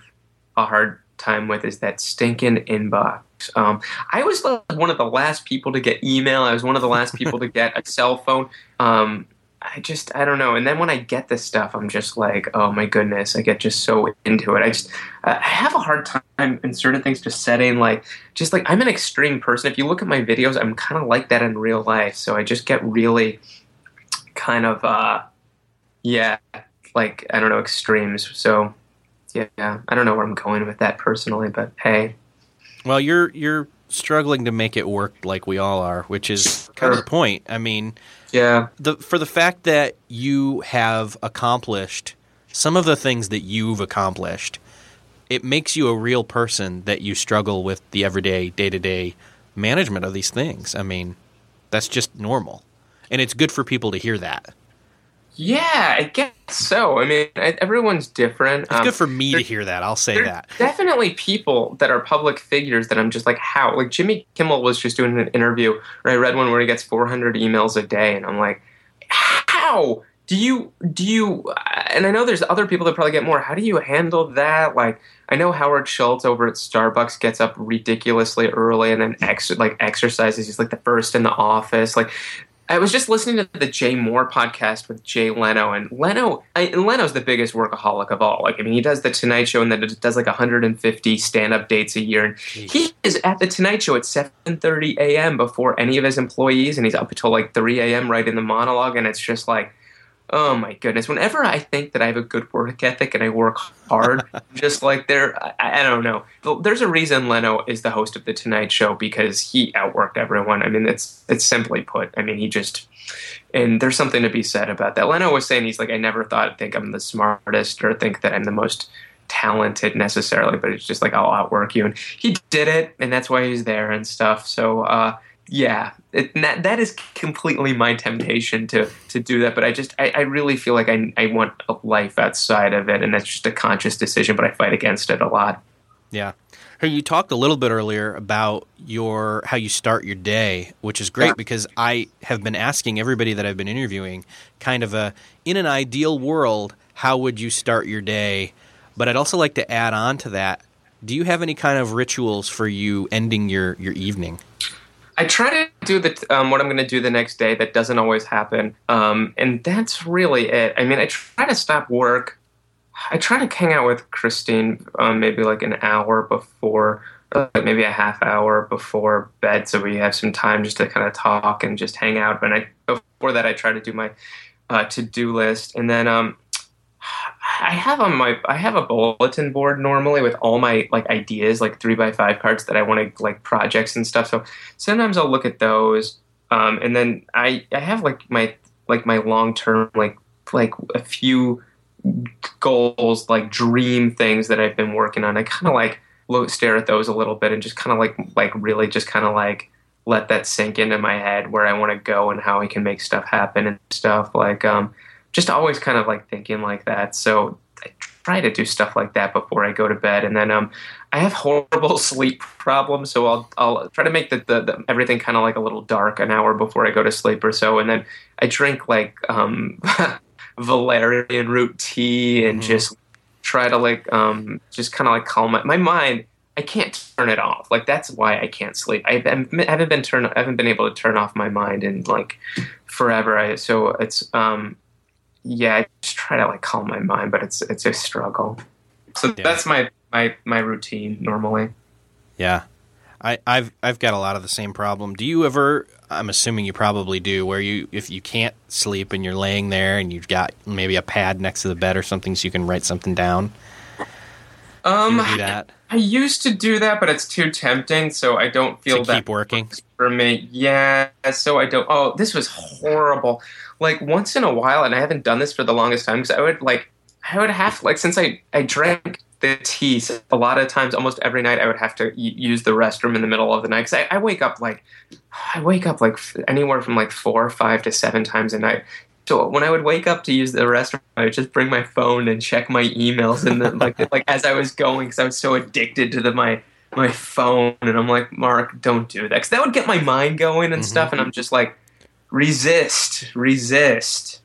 a hard time with is that stinking inbox. Um, I was like one of the last people to get email. I was one of the last people to get a cell phone. Um, I just I don't know. And then when I get this stuff, I'm just like, oh my goodness, I get just so into it. I just I have a hard time in certain things just setting like just like I'm an extreme person. If you look at my videos, I'm kind of like that in real life. So I just get really kind of uh yeah, like I don't know extremes. So yeah, I don't know where I'm going with that personally, but hey. Well, you're you're struggling to make it work like we all are, which is kind of the point. I mean, yeah. The for the fact that you have accomplished some of the things that you've accomplished, it makes you a real person that you struggle with the everyday day-to-day management of these things. I mean, that's just normal. And it's good for people to hear that. Yeah, I guess so. I mean, everyone's different. It's um, good for me to hear that. I'll say that. Definitely people that are public figures that I'm just like, how? Like Jimmy Kimmel was just doing an interview, or I read one where he gets 400 emails a day, and I'm like, how? Do you do you? And I know there's other people that probably get more. How do you handle that? Like, I know Howard Schultz over at Starbucks gets up ridiculously early and then ex- like exercises. He's like the first in the office. Like I was just listening to the Jay Mohr podcast with Jay Leno, and Leno, I, Leno's the biggest workaholic of all. Like, I mean, he does the Tonight Show, and then does like 150 stand-up dates a year. And he is at the Tonight Show at 7:30 a.m. before any of his employees, and he's up until like 3 a.m. writing the monologue, and it's just like Oh my goodness! Whenever I think that I have a good work ethic and I work hard, just like there, I, I, don't know. There's a reason Leno is the host of the Tonight Show because he outworked everyone. I mean, it's it's simply put. I mean, he just and there's something to be said about that. Leno was saying he's like, I never thought I'd think I'm the smartest or think that I'm the most talented necessarily, but it's just like I'll outwork you, and he did it, and that's why he's there and stuff. So. uh yeah, it, that, that is completely my temptation to to do that. But I just I, I, really feel like I I want a life outside of it, and that's just a conscious decision. But I fight against it a lot. Yeah. Hey, you talked a little bit earlier about your how you start your day, which is great because I have been asking everybody that I've been interviewing, kind of a in an ideal world, how would you start your day? But I'd also like to add on to that. Do you have any kind of rituals for you ending your your evening? I try to do the um, what I'm going to do the next day. That doesn't always happen, um, and that's really it. I mean, I try to stop work. I try to hang out with Christine um, maybe like an hour before, uh, maybe a half hour before bed, so we have some time just to kind of talk and just hang out. But I before that, I try to do my uh, to do list, and then um, I have on my I have a bulletin board normally with all my like ideas, like three by five cards that I want to like projects and stuff. So sometimes I'll look at those, um, and then I I have like my like my long term like like a few goals like dream things that I've been working on. I kind of like look, stare at those a little bit and just kind of like like really just kind of like let that sink into my head where I want to go and how I can make stuff happen and stuff like um just always kind of like thinking like that. So I try to do stuff like that before I go to bed. And then um, I have horrible sleep problems, so I'll I'll try to make the, the, the everything kind of like a little dark an hour before I go to sleep or so. And then I drink like um, valerian root tea and mm-hmm. just try to like um, just kind of like calm my, my mind. I can't turn it off. Like that's why I can't sleep. I haven't been turn. I haven't been able to turn off my mind in like forever. I, so it's um, yeah, I just try to like calm my mind, but it's it's a struggle. So yeah. that's my my my routine normally. Yeah. I, I've I've got a lot of the same problem. Do you ever? I'm assuming you probably do. Where you, if you can't sleep and you're laying there and you've got maybe a pad next to the bed or something, so you can write something down. Um, do that. I used to do that, but it's too tempting, so I don't feel to that keep working for me. Yeah, so I don't. Oh, this was horrible like once in a while, and I haven't done this for the longest time because I would like I would have like since I I drank the tea so a lot of times almost every night I would have to use the restroom in the middle of the night because I, I wake up like I wake up like anywhere from like four or five to seven times a night so when I would wake up to use the restroom, I would just bring my phone and check my emails and like like as I was going because I was so addicted to the my my phone and I'm like Mark, don't do that because that would get my mind going and mm-hmm. stuff and I'm just like resist, resist.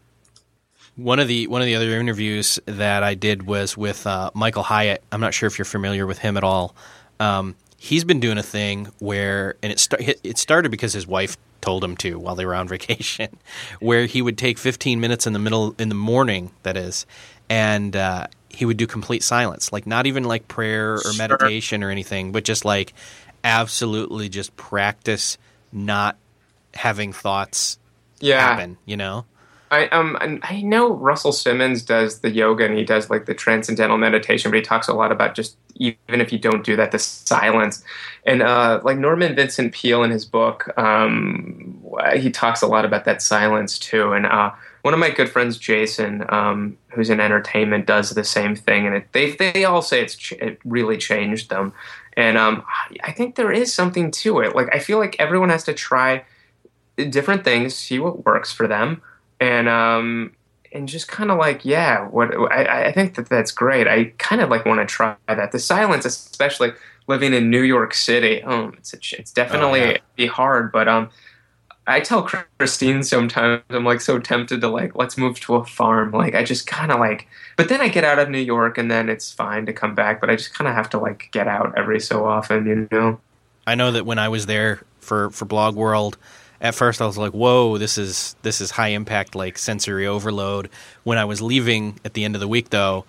One of the one of the other interviews that I did was with uh, Michael Hyatt. I'm not sure if you're familiar with him at all. Um, he's been doing a thing where, and it start, it started because his wife told him to while they were on vacation, where he would take 15 minutes in the middle in the morning, that is, and uh, he would do complete silence, like not even like prayer or sure. meditation or anything, but just like absolutely just practice not having thoughts yeah. happen, you know? I um I know Russell Simmons does the yoga and he does like the transcendental meditation, but he talks a lot about just even if you don't do that, the silence. And uh, like Norman Vincent Peale in his book, um, he talks a lot about that silence too. And uh, one of my good friends, Jason, um, who's in entertainment, does the same thing, and it, they they all say it's ch- it really changed them. And um, I think there is something to it. Like I feel like everyone has to try different things, see what works for them, and um, and just kind of like, yeah, what I, I think that that's great. I kind of like want to try that. The silence, especially living in New York City, um, it's a, it's definitely oh, yeah. be hard, but um. I tell Christine sometimes I'm like so tempted to like let's move to a farm. Like I just kind of like, but then I get out of New York and then it's fine to come back. But I just kind of have to like get out every so often, you know. I know that when I was there for for Blog World, at first I was like, "Whoa, this is this is high impact, like sensory overload." When I was leaving at the end of the week, though,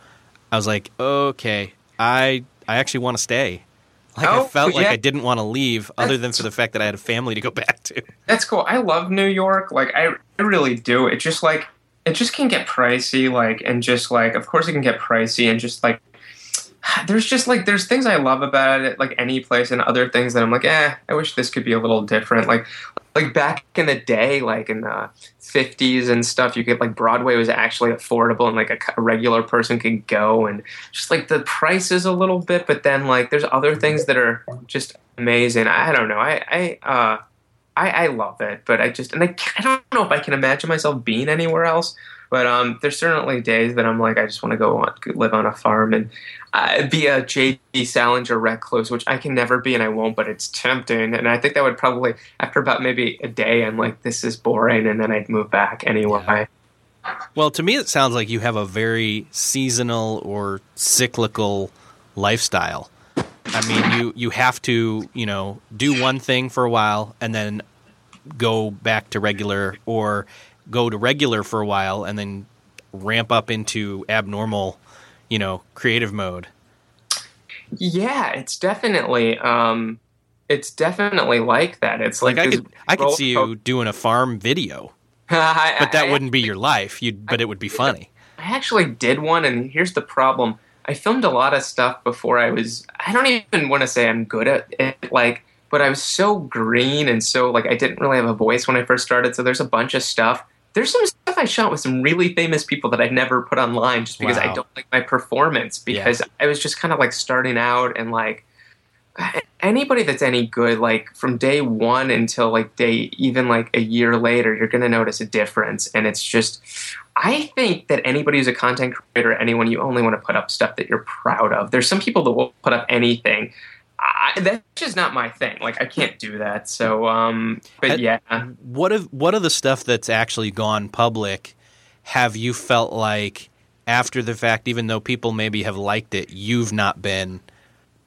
I was like, "Okay, I I actually want to stay." Like oh, I felt yeah. like I didn't want to leave, other than for the fact that I had a family to go back to. That's cool. I love New York. Like I, I really do. It just like it just can get pricey. Like and just like, of course, it can get pricey, and just like there's just like there's things I love about it, like any place, and other things that I'm like, eh, I wish this could be a little different. Like like back in the day, like in the 50s and stuff, you could like Broadway was actually affordable and like a, a, regular person could go and just like the price is a little bit, but then like there's other things that are just amazing. I don't know. I, I, uh, I, I love it, but I just, and I, I don't know if I can imagine myself being anywhere else. But um, there's certainly days that I'm like, I just want to go on, live on a farm and uh, be a J.D. Salinger recluse, which I can never be and I won't, but it's tempting. And I think that would probably, after about maybe a day, I'm like, this is boring, and then I'd move back anyway. Yeah. Well, to me, it sounds like you have a very seasonal or cyclical lifestyle. I mean, you you have to you know do one thing for a while and then go back to regular, or go to regular for a while and then ramp up into abnormal, you know, creative mode. Yeah, it's definitely um, it's definitely like that. It's like, Like I could I could see you doing a farm video, I- but that I- wouldn't be your life. You but it would be funny. I actually did one, and here's the problem. I filmed a lot of stuff before I was. I don't even want to say I'm good at it, like, but I was so green and so like I didn't really have a voice when I first started. So there's a bunch of stuff. There's some stuff I shot with some really famous people that I've never put online just because Wow. I don't like my performance because I was just kind of like starting out and like anybody that's any good like from day one until like day even like a year later you're going to notice a difference and it's just i think that anybody who's a content creator anyone you only want to put up stuff that you're proud of there's some people that will put up anything I, that's just not my thing like i can't do that so um but yeah What of what of the stuff that's actually gone public have you felt like after the fact, even though people maybe have liked it, you've not been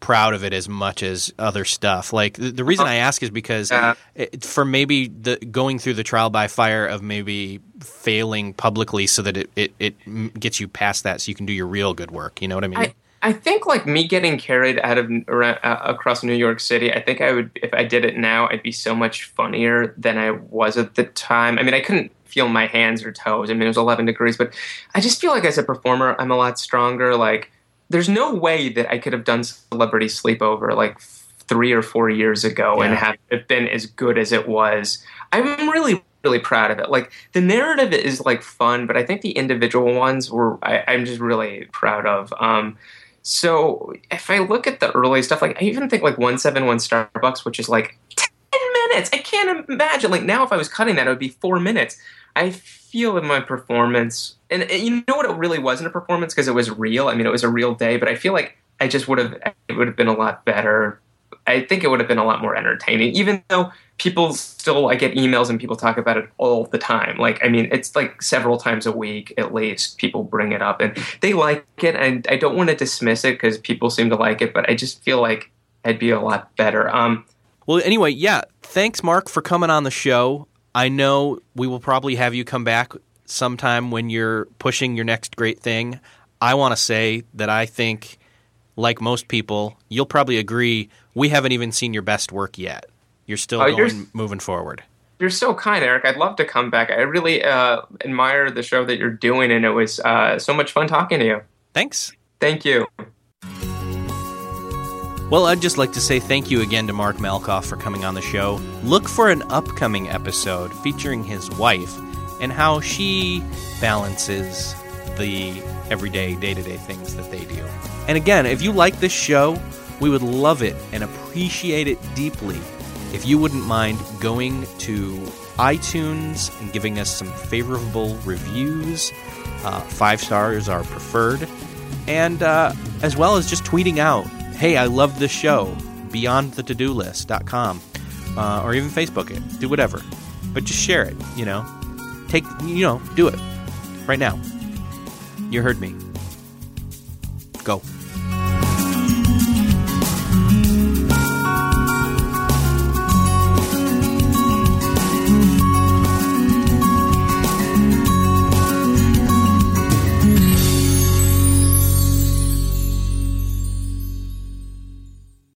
proud of it as much as other stuff? Like the, the reason I ask is because Yeah. it, for maybe the going through the trial by fire of maybe failing publicly, so that it it, it gets you past that, so you can do your real good work. You know what I mean? I, I think like me getting carried out of around, uh, across New York City. I think I would if I did it now, I'd be so much funnier than I was at the time. I mean, I couldn't feel my hands or toes. I mean, it was 11 degrees, but I just feel like as a performer, I'm a lot stronger. Like, there's no way that I could have done Celebrity Sleepover like three or four years ago and have it been as good as it was. I'm really really proud of it. Like the narrative is like fun, but I think the individual ones were I, I'm just really proud of. Um, so if I look at the early stuff, like I even think like 171 Starbucks, which is like 10 minutes. I can't imagine. Like now, if I was cutting that, it would be four minutes. I feel in my performance, and, and you know what? It really wasn't a performance because it was real. I mean, it was a real day, but I feel like I just would have. It would have been a lot better. I think it would have been a lot more entertaining, even though people still. I get emails and people talk about it all the time. Like, I mean, it's like several times a week at least. People bring it up and they like it, and I don't want to dismiss it because people seem to like it, but I just feel like I'd be a lot better. Um, Well, anyway, yeah. Thanks, Mark, for coming on the show. I know we will probably have you come back sometime when you're pushing your next great thing. I want to say that I think, like most people, you'll probably agree we haven't even seen your best work yet. You're still Oh, going, you're- moving forward. You're so kind, Eric. I'd love to come back. I really uh, admire the show that you're doing, and it was uh, so much fun talking to you. Thanks. Thank you. Well, I'd just like to say thank you again to Mark Malkoff for coming on the show. Look for an upcoming episode featuring his wife and how she balances the everyday, day to day things that they do. And again, if you like this show, we would love it and appreciate it deeply if you wouldn't mind going to iTunes and giving us some favorable reviews. Uh, five stars are preferred and uh, as well as just tweeting out, "Hey, I love this show." BeyondTheToDoList.com, uh, or even Facebook it. Do whatever, but just share it. You know, take you know, do it right now. You heard me. Go.